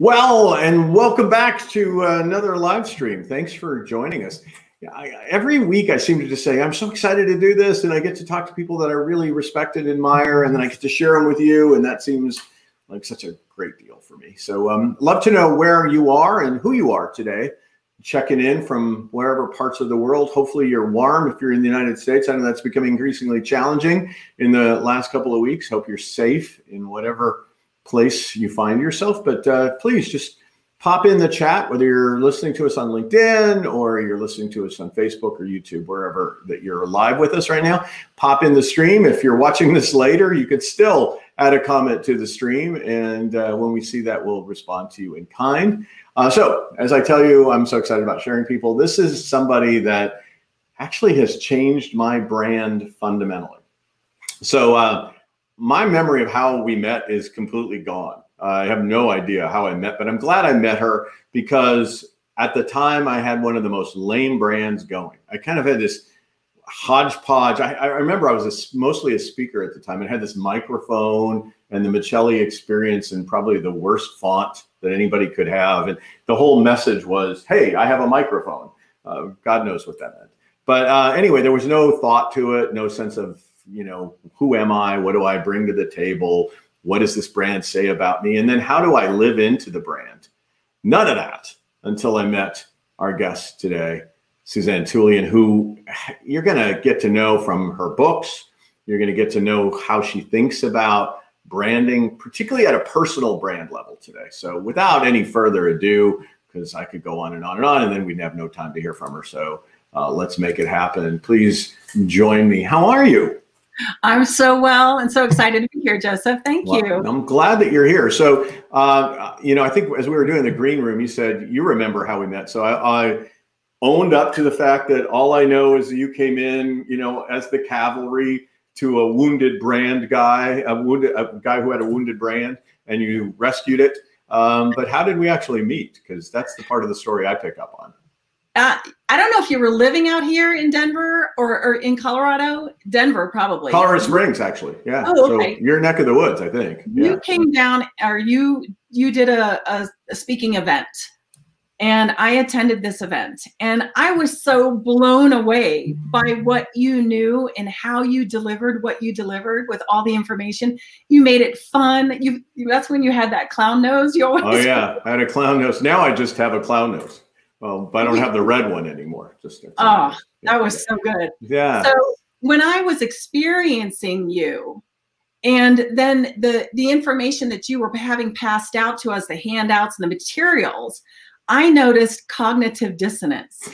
Well, and welcome back to another live stream. Thanks for joining us. I, every week, I seem to just say, I'm so excited to do this, and I get to talk to people that I really respect and admire, and then I get to share them with you, and that seems like such a great deal for me. So, um, love to know where you are and who you are today. Checking in from wherever parts of the world. Hopefully, you're warm if you're in the United States. I know that's becoming increasingly challenging in the last couple of weeks. Hope you're safe in whatever place you find yourself. But uh, please just pop in the chat, whether you're listening to us on LinkedIn or you're listening to us on Facebook or YouTube, wherever that you're live with us right now. Pop in the stream. If you're watching this later, you could still add a comment to the stream. And uh, when we see that, we'll respond to you in kind. Uh, so, as I tell you, I'm so excited about sharing people. This is somebody that actually has changed my brand fundamentally. So, uh, my memory of how we met is completely gone. I have no idea how I met, but I'm glad I met her because at the time I had one of the most lame brands going. I kind of had this hodgepodge. I, I remember I was a, mostly a speaker at the time and had this microphone and the Michelli experience and probably the worst font that anybody could have. And the whole message was, hey, I have a microphone. Uh, God knows what that meant. But uh, anyway, there was no thought to it, no sense of you know, who am I? What do I bring to the table? What does this brand say about me? And then how do I live into the brand? None of that until I met our guest today, Suzanne Tulien, who you're going to get to know from her books. You're going to get to know how she thinks about branding, particularly at a personal brand level today. So, without any further ado, because I could go on and on and on, and then we'd have no time to hear from her. So, uh, let's make it happen. Please join me. How are you? I'm so well and so excited to be here, Joseph. Thank well, you. I'm glad that you're here. So, uh, you know, I think as we were doing the green room, you said you remember how we met. So I, I, owned up to the fact that all I know is that you came in, you know, as the cavalry to a wounded brand guy, a wounded a guy who had a wounded brand, and you rescued it. Um, but how did we actually meet? Because that's the part of the story I pick up on. Uh, I don't know if you were living out here in Denver or, or in Colorado. Denver, probably. Colorado Springs, actually. Yeah. Oh, okay. So your neck of the woods, I think. Yeah. You came down, or you you did a, a, a speaking event, and I attended this event, and I was so blown away by what you knew and how you delivered what you delivered with all the information. You made it fun. You that's when you had that clown nose. You always. Oh yeah, I had a clown nose. Now I just have a clown nose. Well, but I don't have the red one anymore. Just oh, that was so good. Yeah. So when I was experiencing you, and then the the information that you were having passed out to us, the handouts and the materials, I noticed cognitive dissonance.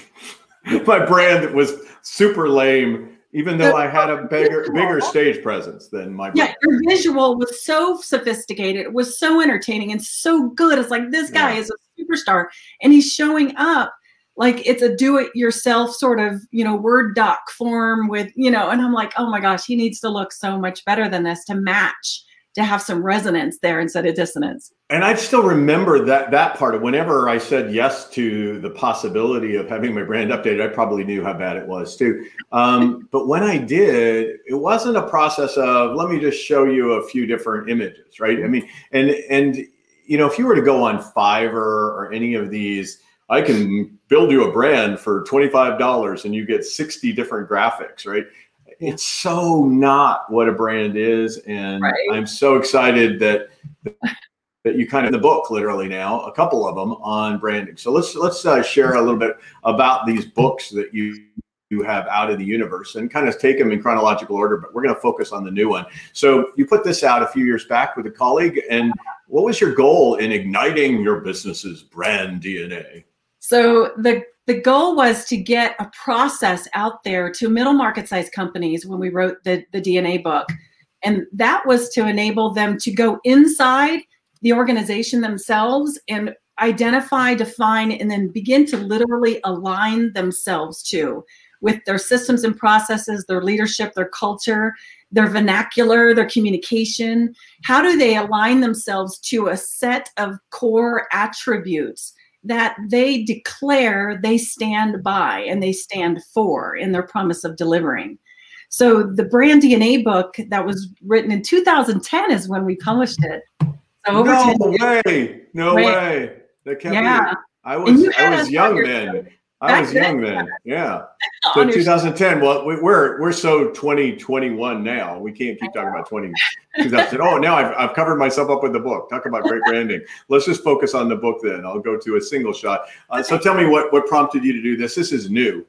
My brand was super lame even though I had a bigger bigger stage presence than my yeah your visual was so sophisticated it was so entertaining and so good it's like this guy yeah. is a superstar and he's showing up like it's a do it yourself sort of you know word doc form with you know and i'm like oh my gosh he needs to look so much better than this to match to have some resonance there instead of dissonance. And I still remember that that part of whenever I said yes to the possibility of having my brand updated, I probably knew how bad it was too. Um, but when I did, it wasn't a process of let me just show you a few different images, right? I mean, and and you know, if you were to go on Fiverr or any of these, I can build you a brand for $25 and you get 60 different graphics, right? it's so not what a brand is and right. i'm so excited that that you kind of in the book literally now a couple of them on branding so let's let's uh, share a little bit about these books that you you have out of the universe and kind of take them in chronological order but we're going to focus on the new one. So you put this out a few years back with a colleague and what was your goal in igniting your business's brand dna so the the goal was to get a process out there to middle market size companies when we wrote the, the DNA book. And that was to enable them to go inside the organization themselves and identify, define, and then begin to literally align themselves to with their systems and processes, their leadership, their culture, their vernacular, their communication. How do they align themselves to a set of core attributes that they declare they stand by and they stand for in their promise of delivering. So the brand DNA book that was written in 2010 is when we published it. So no 10 years. way. No way. That can't Yeah. be. I was I was young then. I was young then. Yeah. So 2010. Well, we- we're we're so 2021 now. We can't keep talking about 20 2010. Oh, now I've I've covered myself up with the book. Talk about great branding. Let's just focus on the book then. I'll go to a single shot. Uh, so tell me what what prompted you to do this. This is new.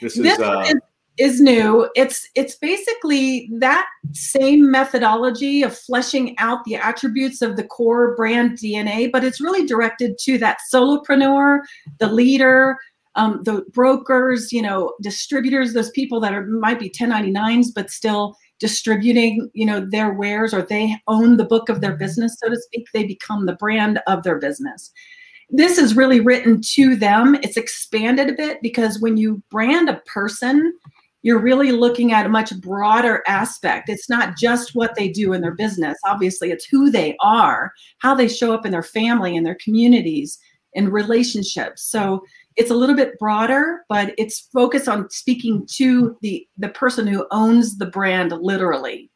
This is this uh, is, is new. It's it's basically that same methodology of fleshing out the attributes of the core brand DNA, but it's really directed to that solopreneur, the leader, um, the brokers, you know, distributors, those people that are might be 1099s, but still distributing, you know, their wares or they own the book of their business, so to speak. They become the brand of their business this is really written to them. It's expanded a bit because when you brand a person, you're really looking at a much broader aspect. It's not just what they do in their business. Obviously, it's who they are, how they show up in their family and their communities and relationships. So it's a little bit broader, but it's focused on speaking to the the person who owns the brand literally.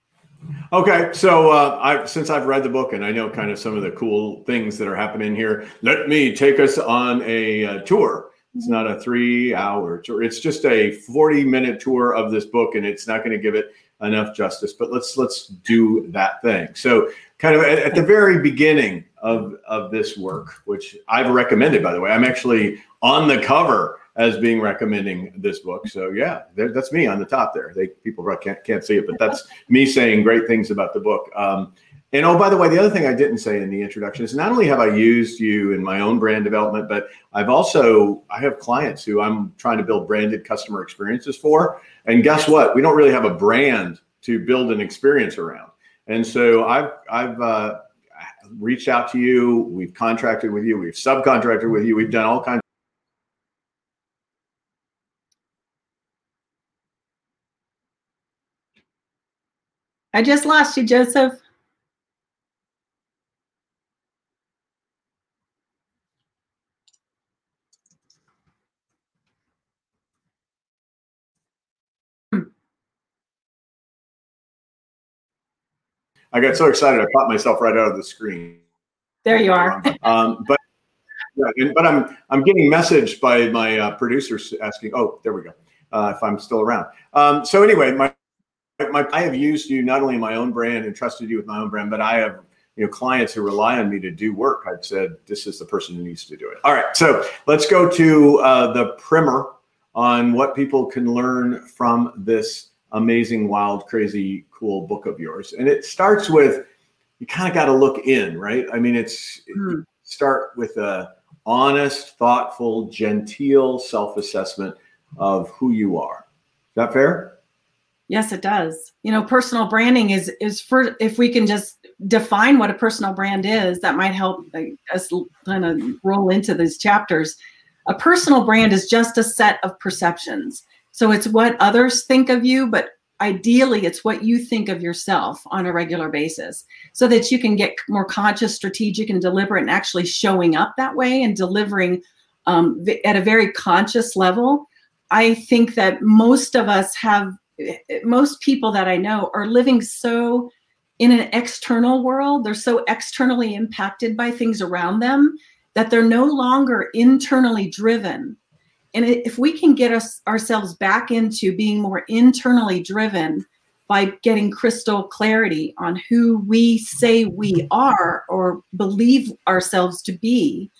Okay, so uh, I since I've read the book and I know kind of some of the cool things that are happening here, let me take us on a uh, tour. It's not a three-hour tour; it's just a forty-minute tour of this book, and it's not going to give it enough justice. But let's let's do that thing. So, kind of at, at the very beginning of of this work, which I've recommended, by the way, I'm actually on the cover as being recommending this book. So yeah, that's me on the top there. They people can't can't see it, but that's me saying great things about the book. Um, and oh, by the way, the other thing I didn't say in the introduction is not only have I used you in my own brand development, but I've also I have clients who I'm trying to build branded customer experiences for. And guess what? We don't really have a brand to build an experience around. And so I've I've uh, reached out to you. We've contracted with you. We've subcontracted with you. We've done all kinds. I just lost you, Joseph. I got so excited I popped myself right out of the screen. There you are. Um, but yeah, but I'm I'm getting messaged by my uh, producers asking. Oh, there we go. Uh, if I'm still around. Um, so anyway, my, my I have used you not only in my own brand and trusted you with my own brand, but I have you know clients who rely on me to do work. I've said this is the person who needs to do it. All right, so let's go to uh, the primer on what people can learn from this amazing, wild, crazy, cool book of yours. And it starts with you kind of got to look in, right? I mean, it's Hmm. start with a honest, thoughtful, genteel self-assessment of who you are. Is that fair? Yes, it does. You know, personal branding is is for if we can just define what a personal brand is, that might help us kind of roll into these chapters. A personal brand is just a set of perceptions. So it's what others think of you, but ideally it's what you think of yourself on a regular basis so that you can get more conscious, strategic, and deliberate and actually showing up that way and delivering um, at a very conscious level. I think that most of us have most people that I know are living so in an external world. They're so externally impacted by things around them that they're no longer internally driven. And if we can get us ourselves back into being more internally driven by getting crystal clarity on who we say we are or believe ourselves to be,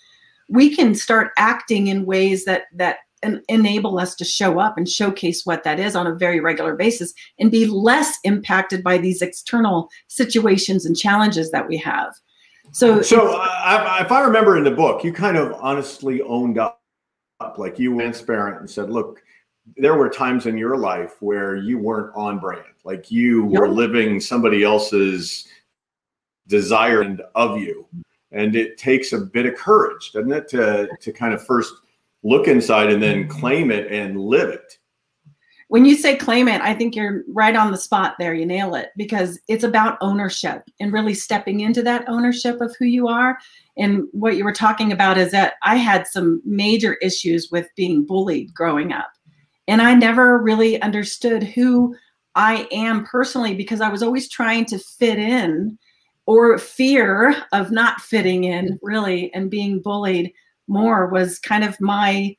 we can start acting in ways that that en- enable us to show up and showcase what that is on a very regular basis and be less impacted by these external situations and challenges that we have. So, So, uh, I, if I remember in the book, you kind of honestly owned up, like you were transparent and said, "Look, there were times in your life where you weren't on brand, like you were living somebody else's desire and of you." And it takes a bit of courage, doesn't it, to to kind of first look inside and then mm-hmm. claim it and live it. when you say claim it, I think you're right on the spot there. You nail it because it's about ownership and really stepping into that ownership of who you are. And what you were talking about is that I had some major issues with being bullied growing up. And I never really understood who I am personally because I was always trying to fit in or fear of not fitting in really and being bullied more was kind of my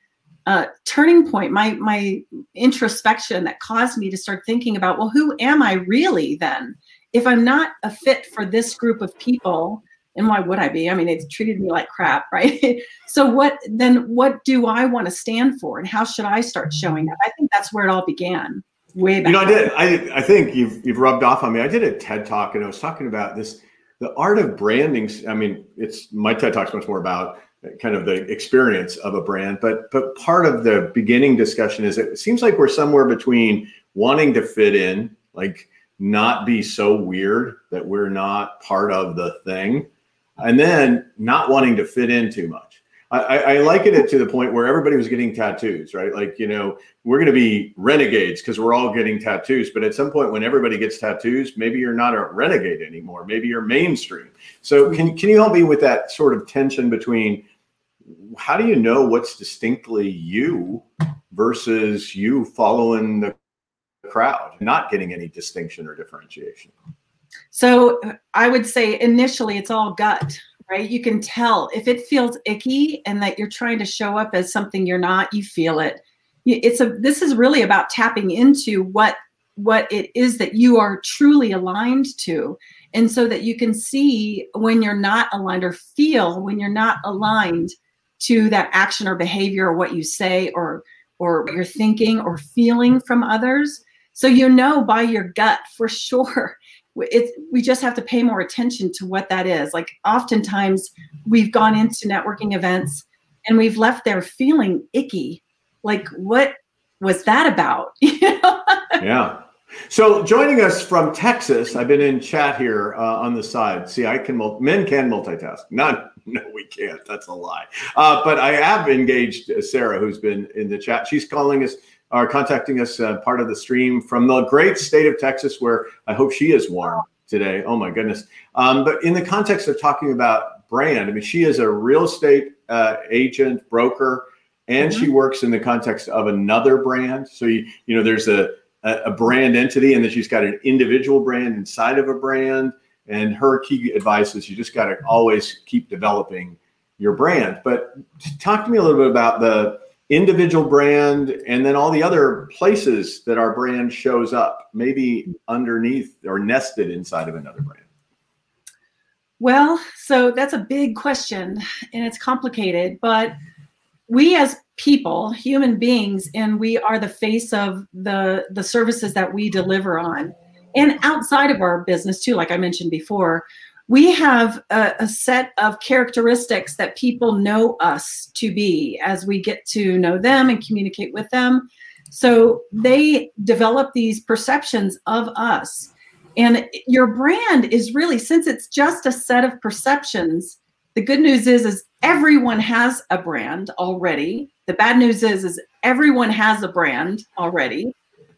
uh, turning point, my my introspection that caused me to start thinking about, well, who am I really then? If I'm not a fit for this group of people, and why would I be? I mean, it's treated me like crap, right? so what then? What do I want to stand for, and how should I start showing up? I think that's where it all began. Way back. You know, I did. I I think you've you've rubbed off on me. I did a TED talk, and I was talking about this, the art of branding. I mean, it's my TED talk's much more about kind of the experience of a brand but but part of the beginning discussion is it seems like we're somewhere between wanting to fit in like not be so weird that we're not part of the thing and then not wanting to fit in too much I, I liken it to the point where everybody was getting tattoos, right? Like, you know, we're going to be renegades because we're all getting tattoos. But at some point, when everybody gets tattoos, maybe you're not a renegade anymore. Maybe you're mainstream. So, mm-hmm. can, can you help me with that sort of tension between how do you know what's distinctly you versus you following the crowd, not getting any distinction or differentiation? So I would say initially it's all gut, right? You can tell if it feels icky and that you're trying to show up as something you're not, you feel it. It's a this is really about tapping into what what it is that you are truly aligned to and so that you can see when you're not aligned or feel when you're not aligned to that action or behavior or what you say or or you're thinking or feeling from others. So you know by your gut for sure. It's we just have to pay more attention to what that is. Like oftentimes we've gone into networking events and we've left there feeling icky. Like what was that about? Yeah. So joining us from Texas, I've been in chat here uh, on the side. See, I can men can multitask. Not no, we can't. That's a lie. Uh, but I have engaged Sarah, who's been in the chat. She's calling us or contacting us uh, part of the stream from the great state of Texas, where I hope she is warm today. Oh my goodness! Um, but in the context of talking about brand, I mean, she is a real estate uh, agent, broker, and mm-hmm. she works in the context of another brand. So you you know, there's a a brand entity, and then she's got an individual brand inside of a brand and her key advice is you just got to mm-hmm. always keep developing your brand. But talk to me a little bit about the individual brand and then all the other places that our brand shows up, maybe mm-hmm. underneath or nested inside of another brand. Well, so that's a big question and it's complicated, but we as people, human beings, and we are the face of the the services that we deliver on and outside of our business too like i mentioned before we have a, a, set of characteristics that people know us to be as we get to know them and communicate with them. So they develop these perceptions of us. And your brand is really since it's just a set of perceptions the good news is is everyone has a brand already. The bad news is is everyone has a brand already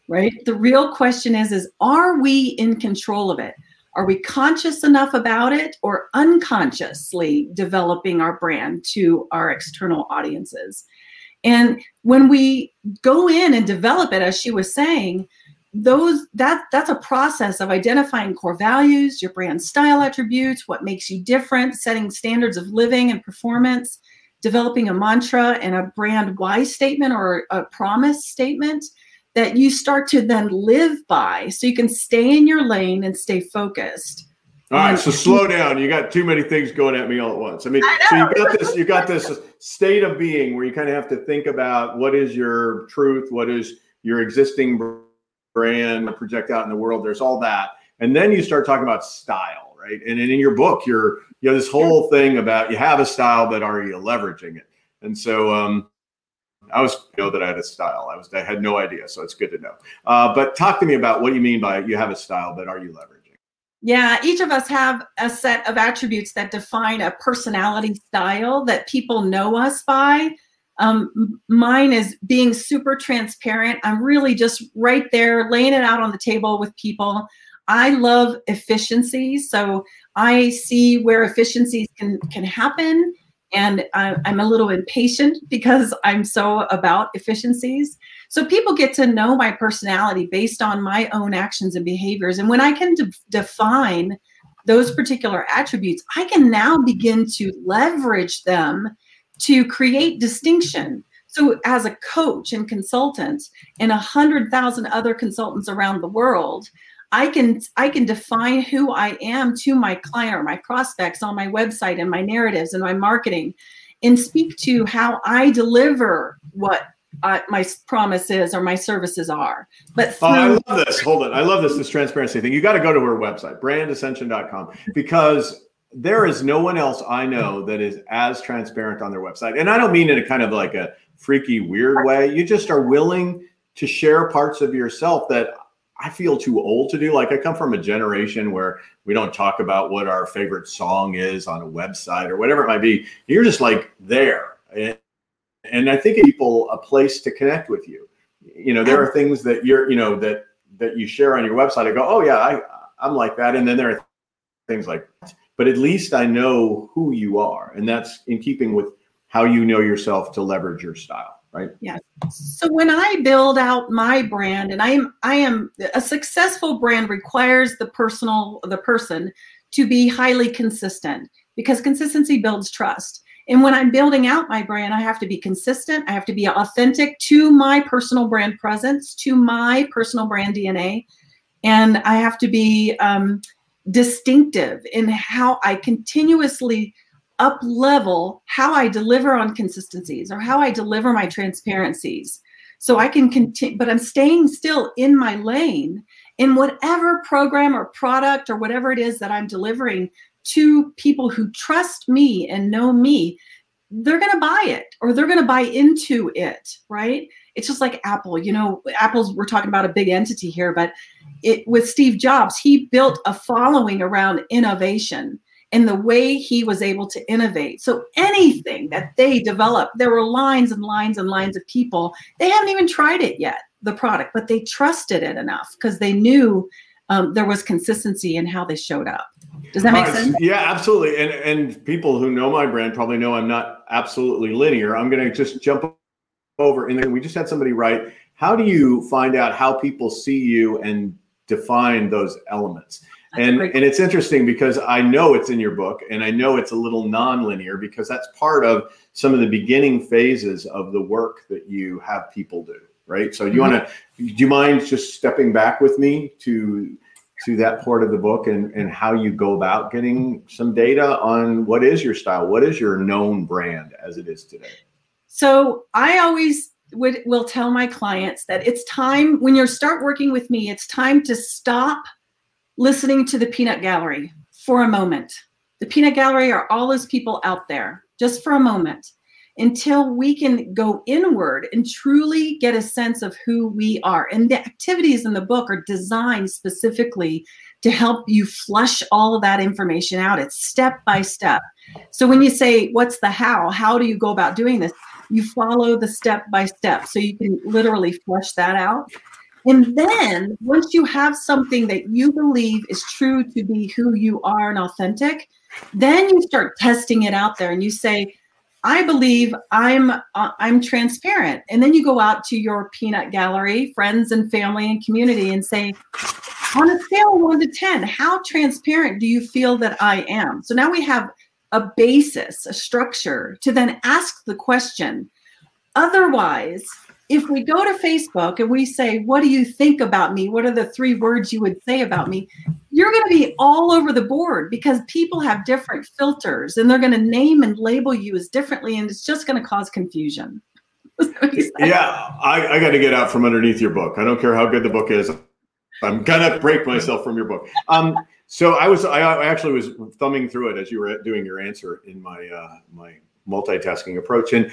right? The real question is is are we in control of it? Are we conscious enough about it or unconsciously developing our brand to our external audiences? And when we go in and develop it as she was saying, those that that's a process of identifying core values, your brand style attributes, what makes you different, setting standards of living and performance, developing a mantra and a brand why statement or a promise statement that you start to then live by so you can stay in your lane and stay focused. All right, so slow down. You got too many things going at me all at once. I mean, I so you got this, you got this state of being where you kind of have to think about what is your truth, what is your existing brand, project out in the world. There's all that, and then you start talking about style, right? And, and in your book, you're you know this whole thing about you have a style, but are you leveraging it? And so, um, I was you know that I had a style. I was I had no idea, so it's good to know. Uh, but talk to me about what you mean by you have a style, but are you leveraging? Yeah, each of us have a set of attributes that define a personality style that people know us by. Um, mine is being super transparent. I'm really just right there, laying it out on the table with people. I love efficiency, so I see where efficiencies can can happen and I'm a little impatient because I'm so about efficiencies. So people get to know my personality based on my own actions and behaviors. And when I can de- define those particular attributes, I can now begin to leverage them to create distinction. So, as a coach and consultant, and a hundred thousand other consultants around the world, I can I can define who I am to my client or my prospects on my website and my narratives and my marketing, and speak to how I deliver what uh, my promises or my services are. But through- oh, I love this. Hold it. I love this this transparency thing. You got to go to her website, brandascension.com, because there is no one else I know that is as transparent on their website. And I don't mean in a kind of like a freaky weird way. You just are willing to share parts of yourself that I feel too old to do. Like I come from a generation where we don't talk about what our favorite song is on a website or whatever it might be. You're just like there. And, I think people a place to connect with you. You know, there are things that you're, you know, that that you share on your website. I go, oh yeah, I I'm like that. And then there are things like, but at least I know who you are, and that's in keeping with how you know yourself to leverage your style, right? Yeah. So when I build out my brand, and I am I am a successful brand requires the personal the person to be highly consistent because consistency builds trust. And when I'm building out my brand, I have to be consistent. I have to be authentic to my personal brand presence, to my personal brand DNA. And I have to be um, distinctive in how I continuously up level how I deliver on consistencies or how I deliver my transparencies. So I can continue, but I'm staying still in my lane in whatever program or product or whatever it is that I'm delivering to people who trust me and know me, they're going to buy it or they're going to buy into it, right? It's just like Apple. You know, Apple's, we're talking about a big entity here, but it with Steve Jobs, he built a following around innovation and the way he was able to innovate. So anything that they developed, there were lines and lines and lines of people. They haven't even tried it yet, the product, but they trusted it enough because they knew um, there was consistency in how they showed up. Does that make sense? Yeah, absolutely. And and people who know my brand probably know I'm not absolutely linear. I'm going to just jump over and then we just had somebody write, how do you find out how people see you and define those elements? And and it's interesting because I know it's in your book and I know it's a little nonlinear because that's part of some of the beginning phases of the work that you have people do, right? So do you mm-hmm. want to do you mind just stepping back with me to to that part of the book and, and how you go about getting some data on what is your style, what is your known brand as it is today? So I always would will tell my clients that it's time when you start working with me, it's time to stop listening to the peanut gallery for a moment. The peanut gallery are all those people out there, just for a moment until we can go inward and truly get a sense of who we are. And the activities in the book are designed specifically to help you flush all of that information out. It's step by step. So when you say, What's the how? How do you go about doing this? You follow the step by step. So you can literally flush that out. And then once you have something that you believe is true to be who you are and authentic, then you start testing it out there and you say, I believe I'm uh, I'm transparent. And then you go out to your peanut gallery, friends and family and community and say, on a scale of 1 to 10, how transparent do you feel that I am? So now we have a basis, a structure to then ask the question. Otherwise, if we go to Facebook and we say, What do you think about me? What are the three words you would say about me? You're going to be all over the board because people have different filters and they're going to name and label you as differently, and it's just going to cause confusion. yeah, I, I got to get out from underneath your book. I don't care how good the book is. I'm gonna break myself from your book. Um, so I was, I, I actually was thumbing through it as you were doing your answer in my uh, my multitasking approach. And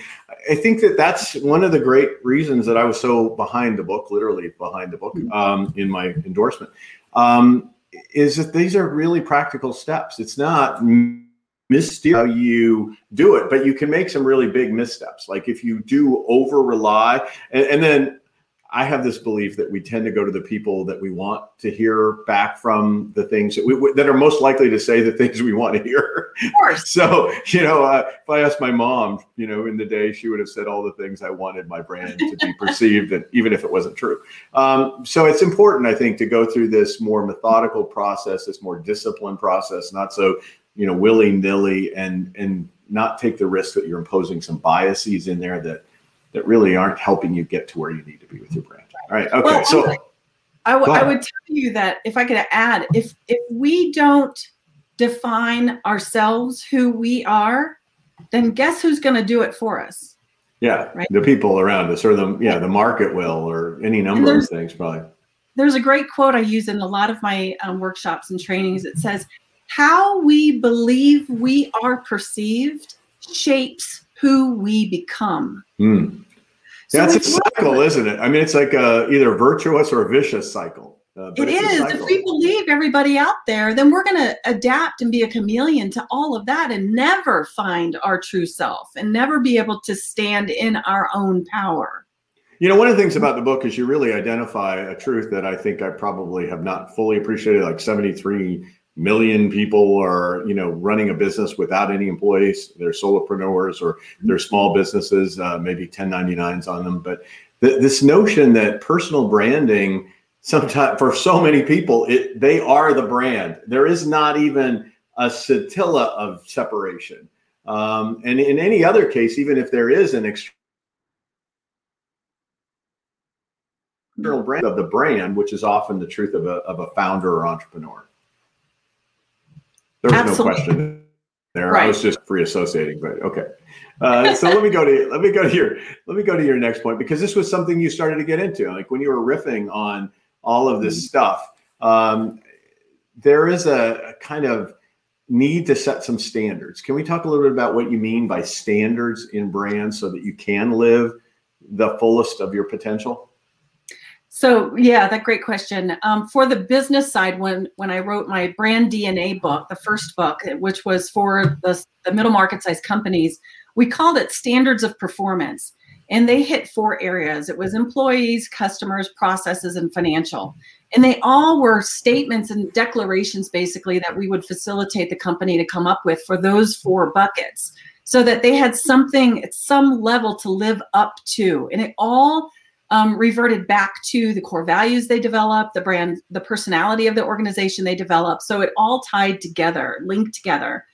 I think that that's one of the great reasons that I was so behind the book, literally behind the book, um, in my endorsement, um, is that these are really practical steps. It's not missteer how you do it, but you can make some really big missteps. Like if you do over rely, and, and then I have this belief that we tend to go to the people that we want to hear back from the things that we that are most likely to say the things we want to hear. Of course. so you know, uh, if I asked my mom, you know, in the day, she would have said all the things I wanted my brand to be perceived, and even if it wasn't true. Um, so it's important, I think, to go through this more methodical process, this more disciplined process, not so you know willy nilly, and and not take the risk that you're imposing some biases in there that that really aren't helping you get to where you need to be with your brand. All right. Okay. Well, so I, w- I would tell you that if I could add, if if we don't define ourselves who we are, then guess who's going to do it for us? Yeah, right? the people around us, or the yeah, the market will, or any number of things, probably. There's a great quote I use in a lot of my um, workshops and trainings. It says, "How we believe we are perceived shapes who we become." Mm. So That's a cycle, isn't it? I mean, it's like a, either virtuous or a vicious cycle. Uh, it is. If we believe everybody out there, then we're going to adapt and be a chameleon to all of that and never find our true self and never be able to stand in our own power. You know, one of the things about the book is you really identify a truth that I think I probably have not fully appreciated. Like 73 million people are you know running a business without any employees. They're solopreneurs or they're small businesses uh, maybe 1099s on them. But th- this notion that personal branding sometimes for so many people it they are the brand. There is not even a scintilla of separation. Um, and in any other case even if there is an external brand of the brand which is often the truth of a, of a founder or entrepreneur there was Absolutely. no question there. Right. I was just free associating, but okay. Uh, so let me go to let me go to your let me go to your next point because this was something you started to get into, like when you were riffing on all of this mm-hmm. stuff. Um, there is a, a kind of need to set some standards. Can we talk a little bit about what you mean by standards in brands so that you can live the fullest of your potential? So yeah, that great question. Um, for the business side, when when I wrote my brand DNA book, the first book, which was for the, the middle market size companies, we called it Standards of Performance, and they hit four areas. It was employees, customers, processes, and financial, and they all were statements and declarations basically that we would facilitate the company to come up with for those four buckets, so that they had something at some level to live up to, and it all um, reverted back to the core values they developed, the brand, the personality of the organization they developed. So it all tied together, linked together.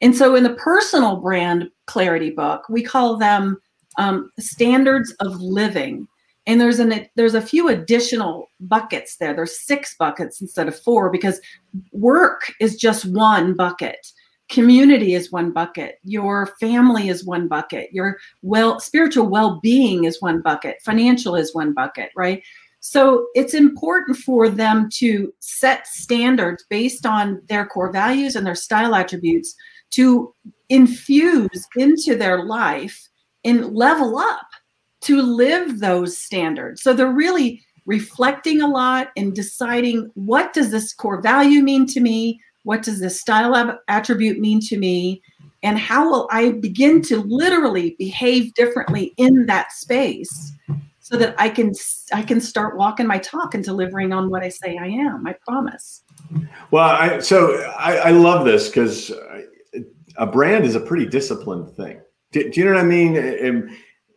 And so in the personal brand clarity book, we call them um, standards of living. And there's an there's a few additional buckets there. There's six buckets instead of four because work is just one bucket community is one bucket. Your family is one bucket. Your well spiritual well-being is one bucket. Financial is one bucket right? So it's important for them to set standards based on their core values and their style attributes to infuse into their life and level up to live those standards. So they're really reflecting a lot and deciding what does this core value mean to me what does this style attribute mean to me? And how will I begin to literally behave differently in that space so that I can I can start walking my talk and delivering on what I say I am. I promise. Well, I, so I, I love this because a brand is a pretty disciplined thing. Do, do you know what I mean? it's,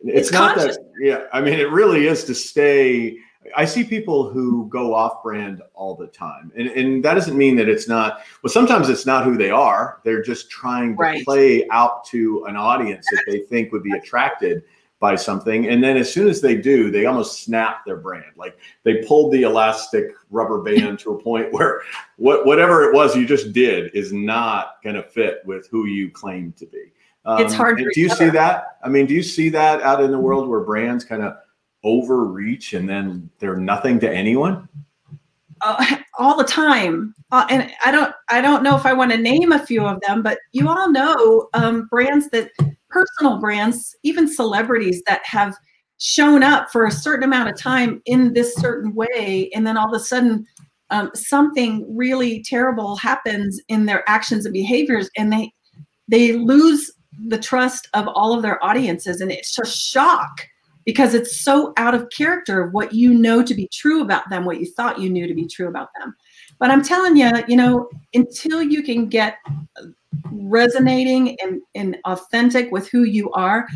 it's not conscious. that. Yeah, I mean it really is to stay I see people who go off brand all the time. And, and that doesn't mean that it's not, well, sometimes it's not who they are. They're just trying to right. play out to an audience that they think would be attracted by something. And then as soon as they do, they almost snap their brand. Like they pulled the elastic rubber band to a point where what, whatever it was you just did is not going to fit with who you claim to be. Um, it's hard. do you see that? I mean, do you see that out in the world where brands kind of overreach and then they're nothing to anyone? Uh, all the time, uh, and I don't I don't know if I want to name a few of them, but you all know um, brands that personal brands, even celebrities that have shown up for a certain amount of time in this certain way, and then all of a sudden um, something really terrible happens in their actions and behaviors, and they they lose the trust of all of their audiences, and it's a shock because it's so out of character of what you know to be true about them, what you thought you knew to be true about them. But I'm telling you, you know, until you can get resonating and, and authentic with who you are,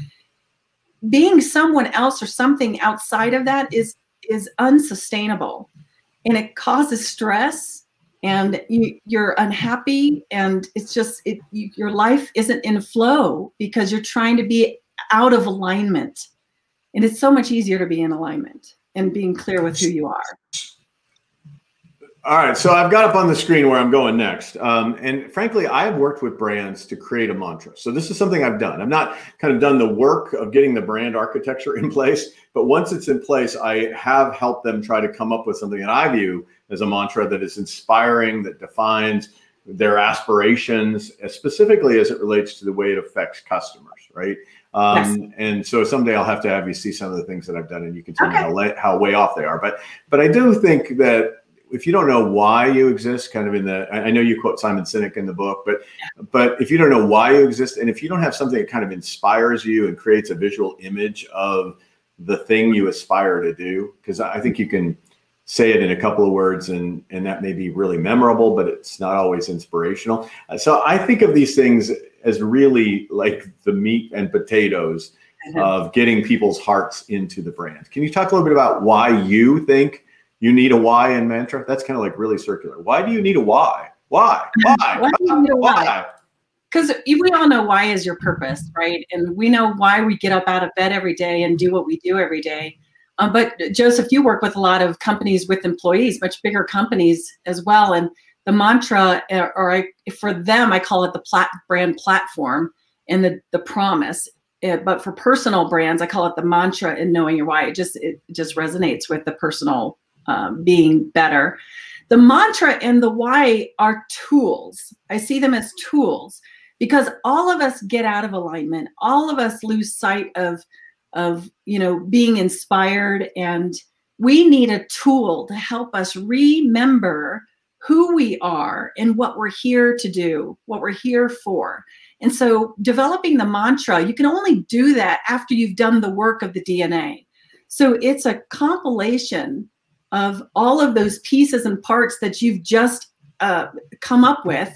being someone else or something outside of that is is unsustainable and it causes stress and you, you're unhappy and it's just it, you, your life isn't in flow because you're trying to be out of alignment and it's so much easier to be in alignment and being clear with who you are all right, so I've got up on the screen where I'm going next. Um, and frankly, I've worked with brands to create a mantra. So this is something I've done. I've not kind of done the work of getting the brand architecture in place, but once it's in place, I have helped them try to come up with something that I view as a mantra that is inspiring, that defines their aspirations, specifically as it relates to the way it affects customers, right? Um. And so someday I'll have to have you see some of the things that I've done, and you can tell okay. me how, how way off they are. But but I do think that if you don't know why you exist, kind of in the, I know you quote Simon Sinek in the book, but but if you don't know why you exist, and if you don't have something that kind of inspires you and creates a visual image of the thing you aspire to do, because I think you can say it in a couple of words and and that may be really memorable, but it's not always inspirational. So I think of these things as really like the meat and potatoes mm-hmm. of getting people's hearts into the brand. Can you talk a little bit about why you think? you need a why in mantra. That's kind of like really circular. Why do you need a why? Why? Why? why do you need a why? Because we all know why is your purpose, right? And we know why we get up out of bed every day and do what we do every day. Um, but Joseph, you work with a lot of companies with employees, much bigger companies as well. And the mantra, uh, or I, for them, I call it the plat- brand platform and the the promise. It, uh, but for personal brands, I call it the mantra and knowing your why. It just it just resonates with the personal um, being better. The mantra and the why are tools. I see them as tools because all of us get out of alignment. All of us lose sight of of you know being inspired and we need a tool to help us remember who we are and what we're here to do, what we're here for. And so, developing the mantra, you can only do that after you've done the work of the DNA. So, it's a compilation of all of those pieces and parts that you've just uh, come up with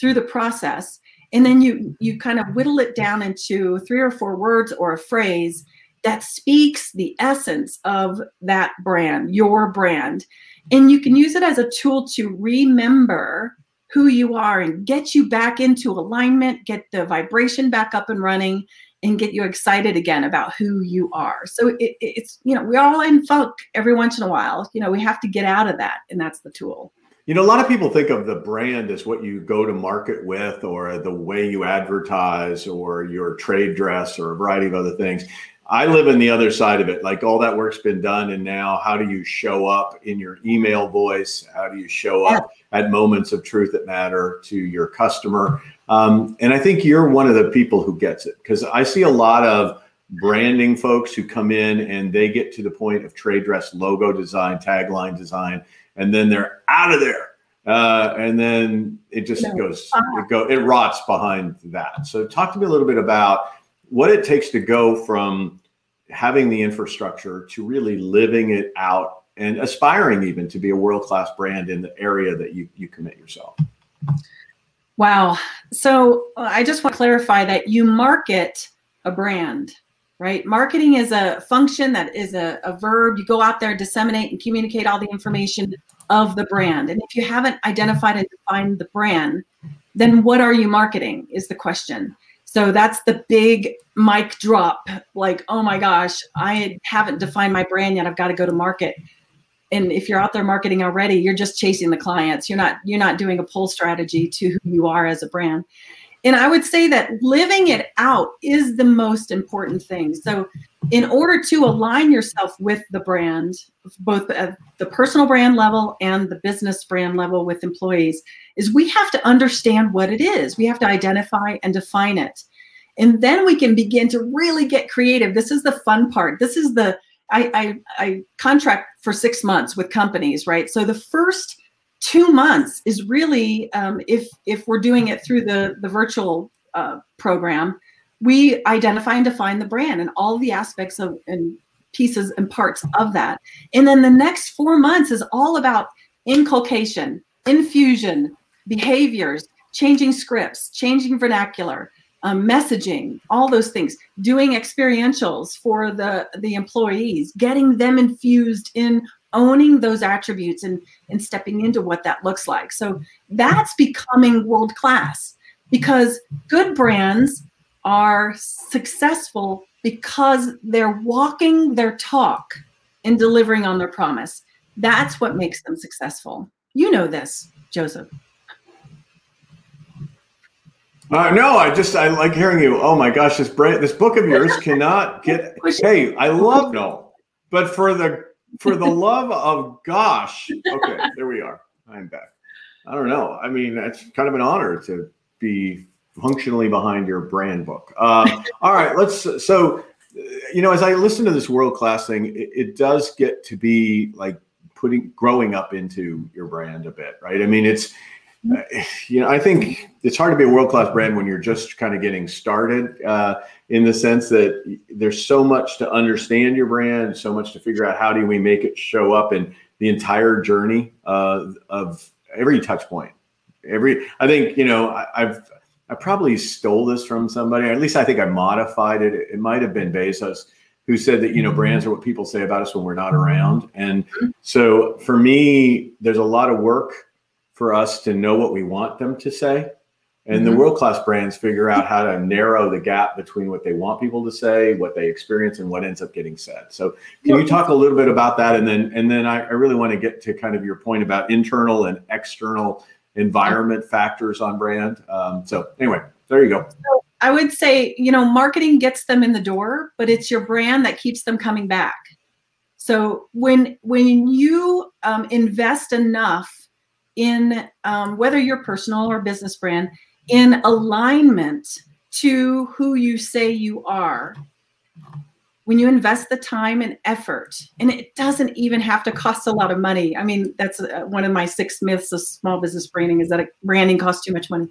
through the process and then you you kind of whittle it down into three or four words or a phrase that speaks the essence of that brand your brand and you can use it as a tool to remember who you are and get you back into alignment get the vibration back up and running and get you excited again about who you are. So it, it's, you know, we're all in funk every once in a while. You know, we have to get out of that, and that's the tool. You know, a lot of people think of the brand as what you go to market with, or the way you advertise, or your trade dress, or a variety of other things. I live in the other side of it. Like all that work's been done, and now how do you show up in your email voice? How do you show up at moments of truth that matter to your customer? Um, and I think you're one of the people who gets it because I see a lot of branding folks who come in and they get to the point of trade dress logo design, tagline design, and then they're out of there. Uh, and then it just no. goes, it go, it rots behind that. So talk to me a little bit about what it takes to go from having the infrastructure to really living it out and aspiring even to be a world-class brand in the area that you, you commit yourself. Wow. So uh, I just want to clarify that you market a brand, right? Marketing is a function that is a, a verb. You go out there, disseminate, and communicate all the information of the brand. And if you haven't identified and defined the brand, then what are you marketing is the question. So that's the big mic drop. Like, oh my gosh, I haven't defined my brand yet. I've got to go to market. And if you're out there marketing already you're just chasing the clients. You're not you're not doing a pull strategy to who you are as a brand. And i would say that living it out is the most important thing. So in order to align yourself with the brand both at the personal brand level and the business brand level with employees is we have to understand what it is. We have to identify and define it and then we can begin to really get creative this is the fun part this is the I, I, I contract for six months with companies, right? So the first two months is really um, if if we're doing it through the the virtual uh, program, we identify and define the brand and all the aspects of and pieces and parts of that. And then the next four months is all about inculcation, infusion, behaviors, changing scripts, changing vernacular, um, messaging, all those things, doing experientials for the the employees, getting them infused in owning those attributes and and stepping into what that looks like. So that's becoming world class because good brands are successful because they're walking their talk and delivering on their promise. That's what makes them successful. You know this, Joseph. Uh, no, I just I like hearing you. Oh my gosh, this brand, this book of yours cannot get. hey, I love no, but for the for the love of gosh, okay, there we are. I'm back. I don't know. I mean, it's kind of an honor to be functionally behind your brand book. Uh, all right, let's. So, you know, as I listen to this world class thing, it, it does get to be like putting growing up into your brand a bit, right? I mean, it's you know, I think it's hard to be a world class brand when you're just kind of getting started. Uh, in the sense that there's so much to understand your brand, so much to figure out how do we make it show up in the entire journey uh, of every touch point. Every, I think you know, I, I've I probably stole this from somebody, or at least I think I modified it. It might have been Bezos who said that you know brands are what people say about us when we're not around and so for me there's a lot of work for us to know what we want them to say. And mm-hmm. the world class brands figure out how to narrow the gap between what they want people to say, what they experience, and what ends up getting said. So, can you talk a little bit about that? And then, and then I, I really want to get to kind of your point about internal and external environment factors on brand. Um, so, anyway, there you go. So I would say, you know, marketing gets them in the door, but it's your brand that keeps them coming back. So when when you um, invest enough in um, whether you're personal or business brand in alignment to who you say you are. When you invest the time and effort and it doesn't even have to cost a lot of money. I mean that's uh, one of my six myths of small business branding is that branding costs too much money.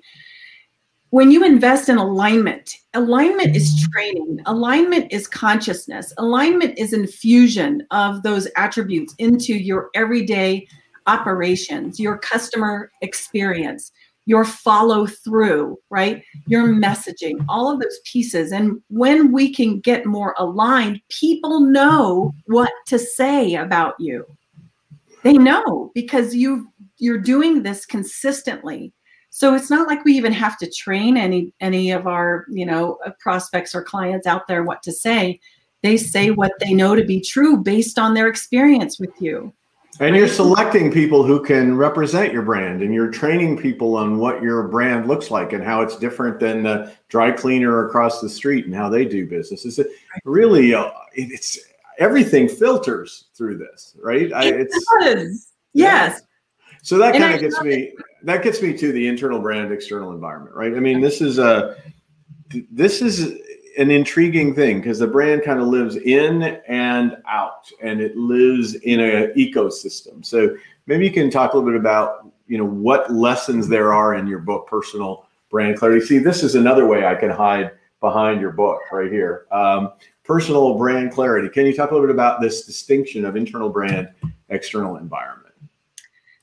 When you invest in alignment alignment is training alignment is consciousness alignment is infusion of those attributes into your everyday operations, your customer experience, your follow through, right? Your mm-hmm. messaging, all of those pieces. And when we can get more aligned, people know what to say about you. They know because you you're doing this consistently. So it's not like we even have to train any any of our, you know, uh, prospects or clients out there what to say. They say what they know to be true based on their experience with you. And you're selecting people who can represent your brand and you're training people on what your brand looks like and how it's different than the dry cleaner across the street and how they do business. It's really, uh, it's everything filters through this, right? I, it does. Yes. So that kind of gets me, that gets me to the internal brand, external environment, right? I mean, this is a, this is an intriguing thing because the brand kind of lives in and out and it lives in an ecosystem. So maybe you can talk a little bit about you know what lessons there are in your book personal brand clarity. See this is another way i can hide behind your book right here. Um, personal brand clarity. Can you talk a little bit about this distinction of internal brand external environment?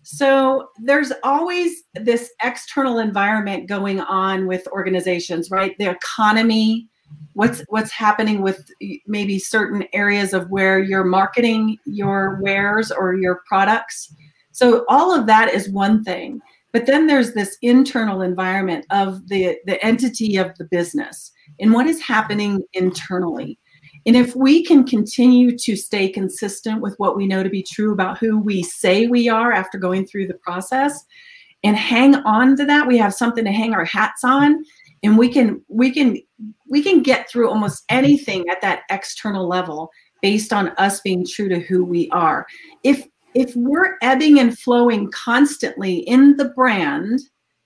So there's always this external environment going on with organizations, right? The economy, what's what's happening with maybe certain areas of where you're marketing your wares or your products? So all of that is one thing but then there's this internal environment of the the entity of the business and what is happening internally. And if we can continue to stay consistent with what we know to be true about who we say we are after going through the process and hang on to that we have something to hang our hats on and we can we can we can get through almost anything at that external level based on us being true to who we are. If if we're ebbing and flowing constantly in the brand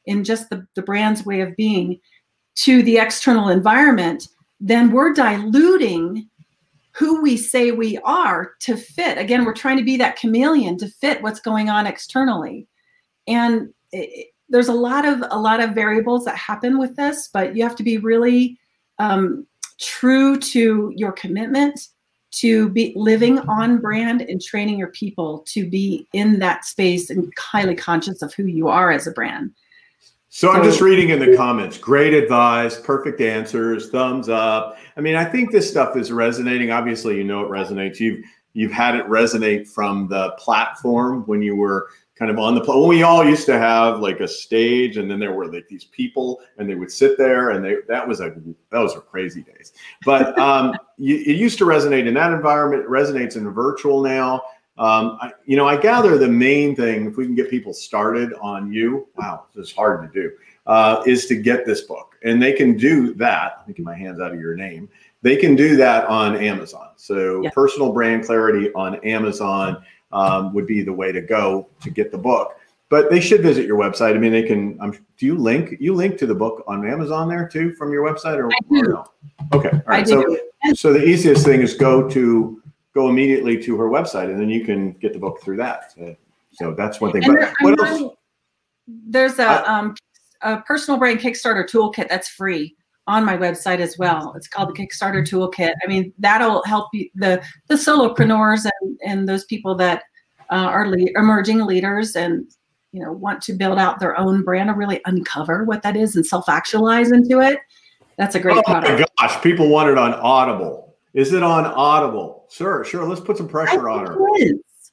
in just the, the brand's way of being to the external environment then we're diluting who we say we are to fit. Again we're trying to be that chameleon to fit what's going on externally. And it, there's a lot of a lot of variables that happen with this, but you have to be really um, true to your commitment to be living on brand and training your people to be in that space and highly conscious of who you are as a brand. So, I'm just reading in the comments. Great advice, perfect answers, thumbs up. I mean, I think this stuff is resonating. Obviously, you know it resonates. You've you've had it resonate from the platform when you were kind of on the when we all used to have like a stage and then there were like these people and they would sit there and they that was a those were crazy days but um you, it used to resonate in that environment it resonates in virtual now um, I, you know, I gather the main thing, if we can get people started on you, wow, this is hard to do, uh, is to get this book. And they can do that. Let me get my hands out of your name. They can do that on Amazon. So, yeah. personal brand clarity on Amazon um, would be the way to go to get the book. But they should visit your website. I mean, they can. Um, do you link? You link to the book on Amazon there too from your website, or, or no? Okay, all right. So, so the easiest thing is go to go immediately to her website, and then you can get the book through that. So, so that's one thing. And but what else? There's a, um, a personal brand Kickstarter toolkit that's free on my website as well. It's called the Kickstarter Toolkit. I mean, that'll help you, the the solopreneurs and and those people that uh, are le- emerging leaders and you know want to build out their own brand to really uncover what that is and self actualize into it. That's a great oh product. my gosh, people want it on Audible. Is it on Audible? Sure, sure. Let's put some pressure on her.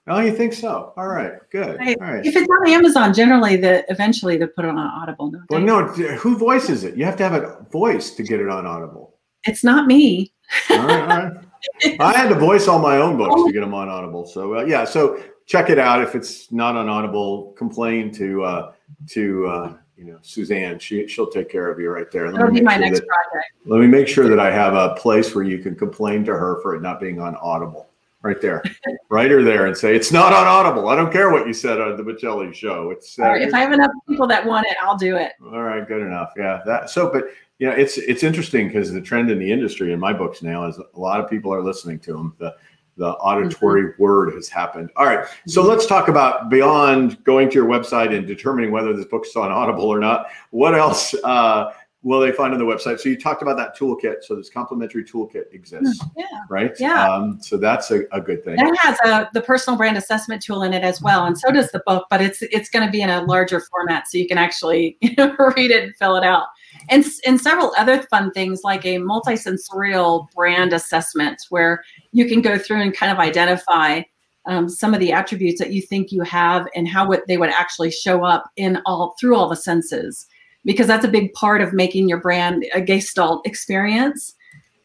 Oh, you think so? All right, good. I, All right. If it's on Amazon, generally, the eventually they put it on Audible. No, well, no. Who voices it? You have to have a voice to get it on Audible. It's not me. all right, all right. I had to voice all my own books to get them on Audible. So uh, yeah, so check it out. If it's not on Audible, complain to uh, to uh, you know, Suzanne, she she'll take care of you right there. Let That'll be my sure next that, project. Let me make sure that I have a place where you can complain to her for it not being on Audible. Right there, right her there, and say it's not on Audible. I don't care what you said on the Michelli show. It's uh, if I have enough people that want it, I'll do it. All right, good enough. Yeah, that so, but you know, it's it's interesting because the trend in the industry in my books now is a lot of people are listening to them. The the auditory mm-hmm. word has happened. All right. So mm-hmm. let's talk about beyond going to your website and determining whether this book is on Audible or not. What else uh, will they find on the website? So you talked about that toolkit. So this complimentary toolkit exists, mm, yeah. right? Yeah. Um, so that's a, a, good thing. It has a the personal brand assessment tool in it as well, and so does the book. But it's it's going to be in a larger format, so you can actually read it and fill it out and, and several other fun things like a multisensorial brand assessment where you can go through and kind of identify um, some of the attributes that you think you have and how would, they would actually show up in all through all the senses. Because that's a big part of making your brand a gestalt experience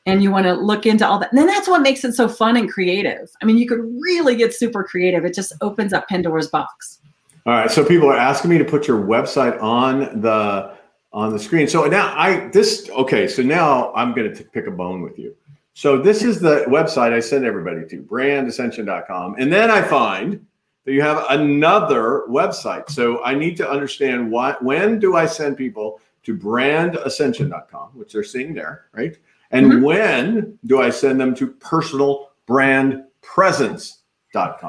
and you want to look into all that. And then that's what makes it so fun and creative. I mean you could really get super creative. It just opens up pandora's box. All right so people are asking me to put your website on the on the screen. So now I this okay. So now I'm going to pick a bone with you. So this is the website I send everybody to, brandascension.com, and then I find that you have another website. So I need to understand what when do I send people to brandascension.com, which they're seeing there, right? And mm-hmm. when do I send them to personal brand presence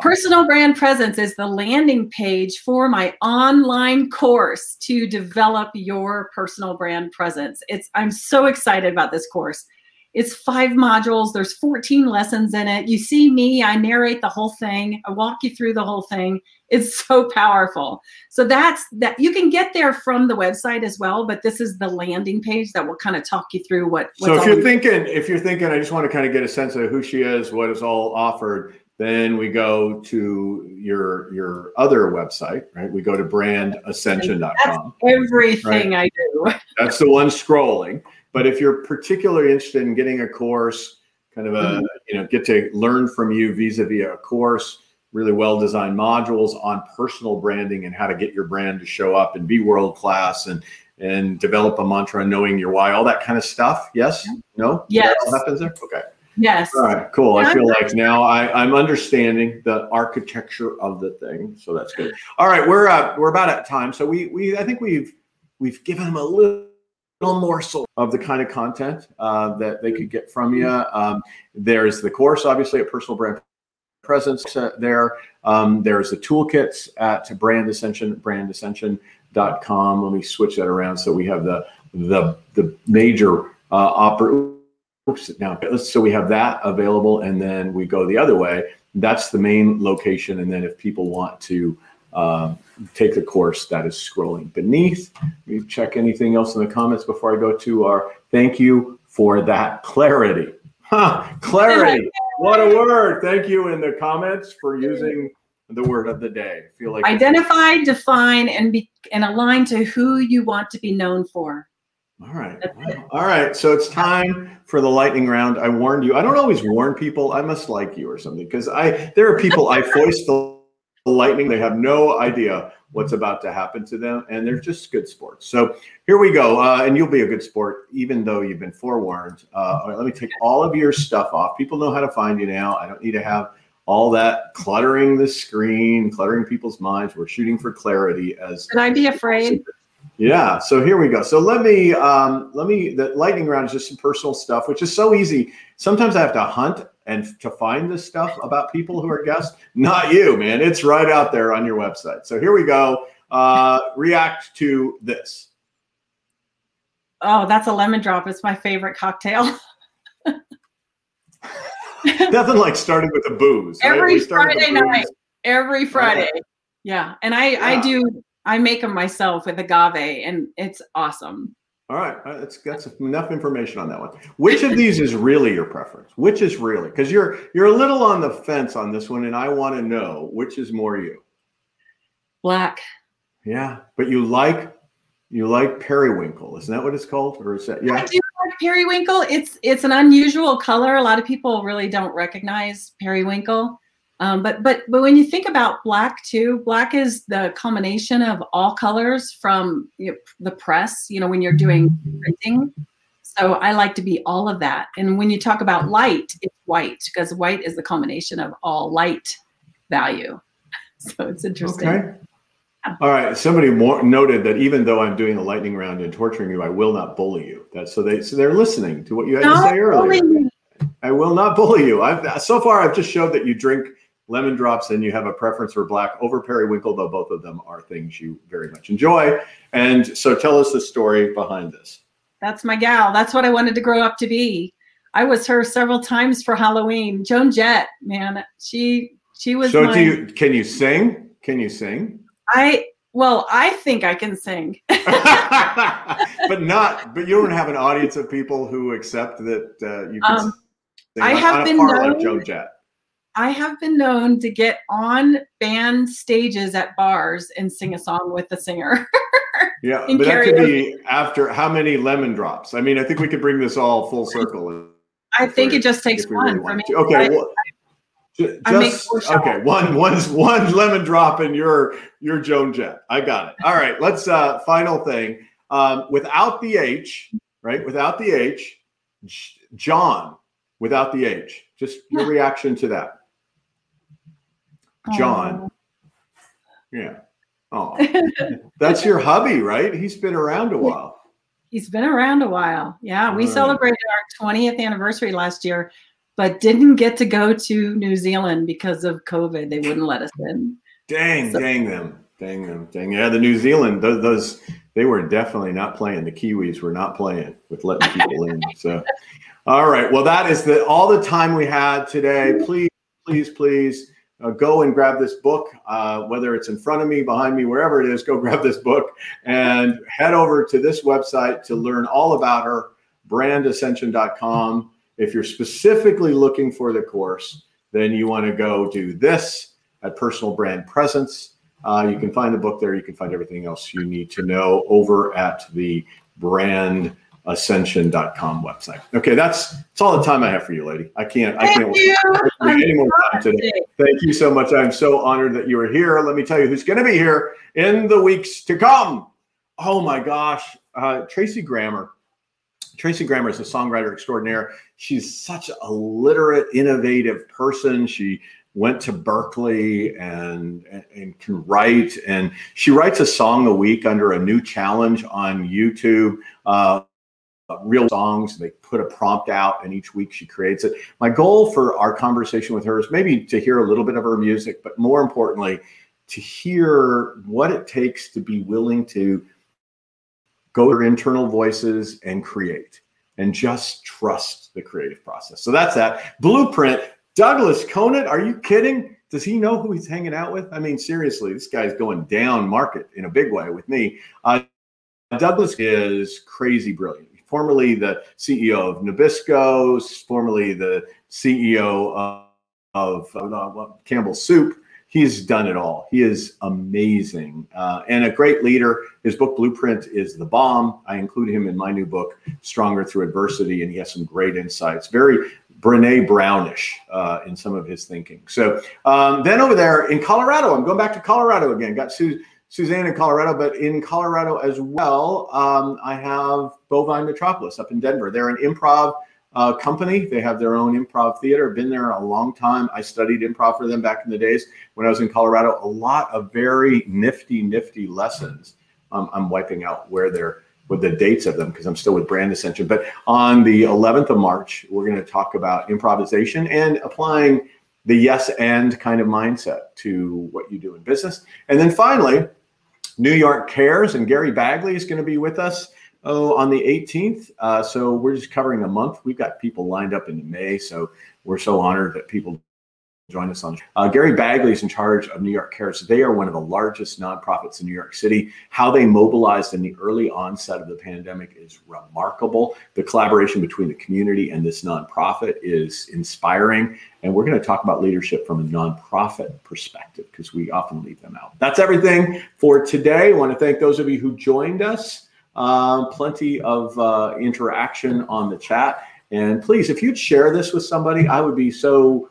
Personal brand presence is the landing page for my online course to develop your personal brand presence. It's I'm so excited about this course. It's five modules, there's 14 lessons in it. You see me, I narrate the whole thing, I walk you through the whole thing. It's so powerful. So that's that you can get there from the website as well, but this is the landing page that will kind of talk you through what So if you're thinking if you're thinking I just want to kind of get a sense of who she is, what is all offered, then we go to your your other website, right? We go to brandascension.com. That's everything right? I do. That's the one scrolling. But if you're particularly interested in getting a course, kind of a mm-hmm. you know, get to learn from you vis-a-vis a course, really well-designed modules on personal branding and how to get your brand to show up and be world class and and develop a mantra, knowing your why, all that kind of stuff. Yes? No? Yes. That happens there? Okay. Yes. All right, cool. I feel like now I, I'm understanding the architecture of the thing, so that's good. All right, we're uh, we're about at time, so we we I think we've we've given them a little morsel of the kind of content uh, that they could get from you. Um, there's the course, obviously, at Personal Brand Presence uh, there. Um, there's the toolkits at Brand Ascension, brandascension.com. Let me switch that around so we have the the the major uh, oper- now so we have that available and then we go the other way. That's the main location and then if people want to um, take the course that is scrolling beneath we check anything else in the comments before i go to our thank you for that clarity. Huh, clarity. What a word. Thank you in the comments for using the word of the day. Feel like identify define and be and align to who you want to be known for all right. All right. So it's time for the lightning round. I warned you. I don't always warn people. I must like you or something because I there are people I foist the lightning. They have no idea what's about to happen to them, and they're just good sports. So here we go. Uh, and you'll be a good sport even though you've been forewarned. Uh, all right, let me take all of your stuff off. People know how to find you now. I don't need to have all that cluttering the screen, cluttering people's minds. We're shooting for clarity as. can I be afraid? Yeah. So here we go. So let me um, let me the lightning round is just some personal stuff, which is so easy. Sometimes I have to hunt and to find this stuff about people who are guests. Not you, man. It's right out there on your website. So here we go. Uh, react to this. Oh, that's a lemon drop. It's my favorite cocktail. Nothing like starting with a booze. Every right? Friday night. Every Friday. Yeah. And I yeah. I do I make them myself with agave, and it's awesome. All right, uh, that's that's enough information on that one. Which of these is really your preference? Which is really because you're you're a little on the fence on this one, and I want to know which is more you. Black. Yeah, but you like you like periwinkle, isn't that what it's called, or is that yeah? I do like periwinkle. It's it's an unusual color. A lot of people really don't recognize periwinkle. Um, but but but when you think about black too, black is the combination of all colors from you know, the press. You know, when you're doing printing. So I like to be all of that. And when you talk about light, it's white because white is the combination of all light value. So it's interesting. Okay. All right. Somebody more noted that even though I'm doing the lightning round and torturing you, I will not bully you. That's so they so they're listening to what you had to say earlier. I will not bully you. I've so far I've just showed that you drink lemon drops and you have a preference for black over periwinkle, though both of them are things you very much enjoy. And so tell us the story behind this. That's my gal. That's what I wanted to grow up to be. I was her several times for Halloween. Joan Jett, man, she she was. So my, do you? Can you sing? Can you sing? I well, I think I can sing. but not. But you don't have an audience of people who accept that uh, you can. Um, sing I have been known, Joan Jett. I have been known to get on band stages at bars and sing a song with the singer. yeah, but that could be after how many lemon drops? I mean, I think we could bring this all full circle. I think it just takes one really for me. Okay, I, well, just okay. One, one, one lemon drop, and you're you're Joan Jett. I got it. All right, let's uh final thing. Um, without the H, right? Without the H, John. Without the H. Just your reaction to that. John. Yeah. Oh, that's your hubby, right? He's been around a while. He's been around a while. Yeah. We celebrated our 20th anniversary last year, but didn't get to go to New Zealand because of COVID. They wouldn't let us in. Dang, so, dang them. Dang them. Dang. Yeah. The New Zealand, those, those, they were definitely not playing. The Kiwis were not playing with letting people in. So, all right. Well, that is the all the time we had today. Please, please, please uh, go and grab this book, uh, whether it's in front of me, behind me, wherever it is, go grab this book and head over to this website to learn all about her, brandascension.com. If you're specifically looking for the course, then you want to go do this at Personal Brand Presence. Uh, you can find the book there. You can find everything else you need to know over at the brand ascension.com website. Okay, that's that's all the time I have for you, lady. I can't I can't wait any more time today. Thank you so much. I'm so honored that you are here. Let me tell you who's going to be here in the weeks to come. Oh my gosh, uh, Tracy Grammer. Tracy Grammer is a songwriter extraordinaire. She's such a literate, innovative person. She went to Berkeley and, and, and can write. And she writes a song a week under a new challenge on YouTube. Uh, real songs. They put a prompt out, and each week she creates it. My goal for our conversation with her is maybe to hear a little bit of her music, but more importantly, to hear what it takes to be willing to go to internal voices and create and just trust the creative process. So that's that. Blueprint. Douglas Conant, are you kidding? Does he know who he's hanging out with? I mean, seriously, this guy's going down market in a big way with me. Uh, Douglas is crazy brilliant. Formerly the CEO of Nabisco, formerly the CEO of, of uh, Campbell Soup. He's done it all. He is amazing uh, and a great leader. His book Blueprint is the bomb. I include him in my new book, Stronger Through Adversity, and he has some great insights. Very Brene Brownish uh, in some of his thinking. So um, then over there in Colorado, I'm going back to Colorado again. Got Su- Suzanne in Colorado, but in Colorado as well, um, I have Bovine Metropolis up in Denver. They're an improv uh, company. They have their own improv theater. Been there a long time. I studied improv for them back in the days when I was in Colorado. A lot of very nifty, nifty lessons. Um, I'm wiping out where they're with the dates of them because I'm still with Brand Ascension. But on the 11th of March, we're going to talk about improvisation and applying the yes and kind of mindset to what you do in business. And then finally, New York Cares and Gary Bagley is going to be with us oh, on the 18th. Uh, so we're just covering a month. We've got people lined up into May. So we're so honored that people join us on. Uh, Gary Bagley is in charge of New York Cares. They are one of the largest nonprofits in New York City. How they mobilized in the early onset of the pandemic is remarkable. The collaboration between the community and this nonprofit is inspiring. And we're going to talk about leadership from a nonprofit perspective because we often leave them out. That's everything for today. I want to thank those of you who joined us. Um, plenty of uh, interaction on the chat. And please, if you'd share this with somebody, I would be so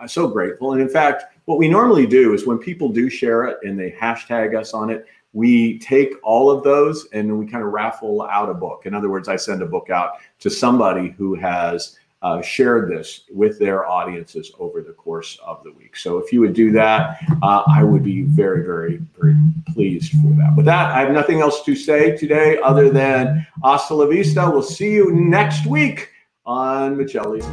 I'm so grateful. And in fact, what we normally do is when people do share it and they hashtag us on it, we take all of those and we kind of raffle out a book. In other words, I send a book out to somebody who has uh, shared this with their audiences over the course of the week. So if you would do that, uh, I would be very, very, very pleased for that. With that, I have nothing else to say today other than hasta la vista. We'll see you next week on Michelli's.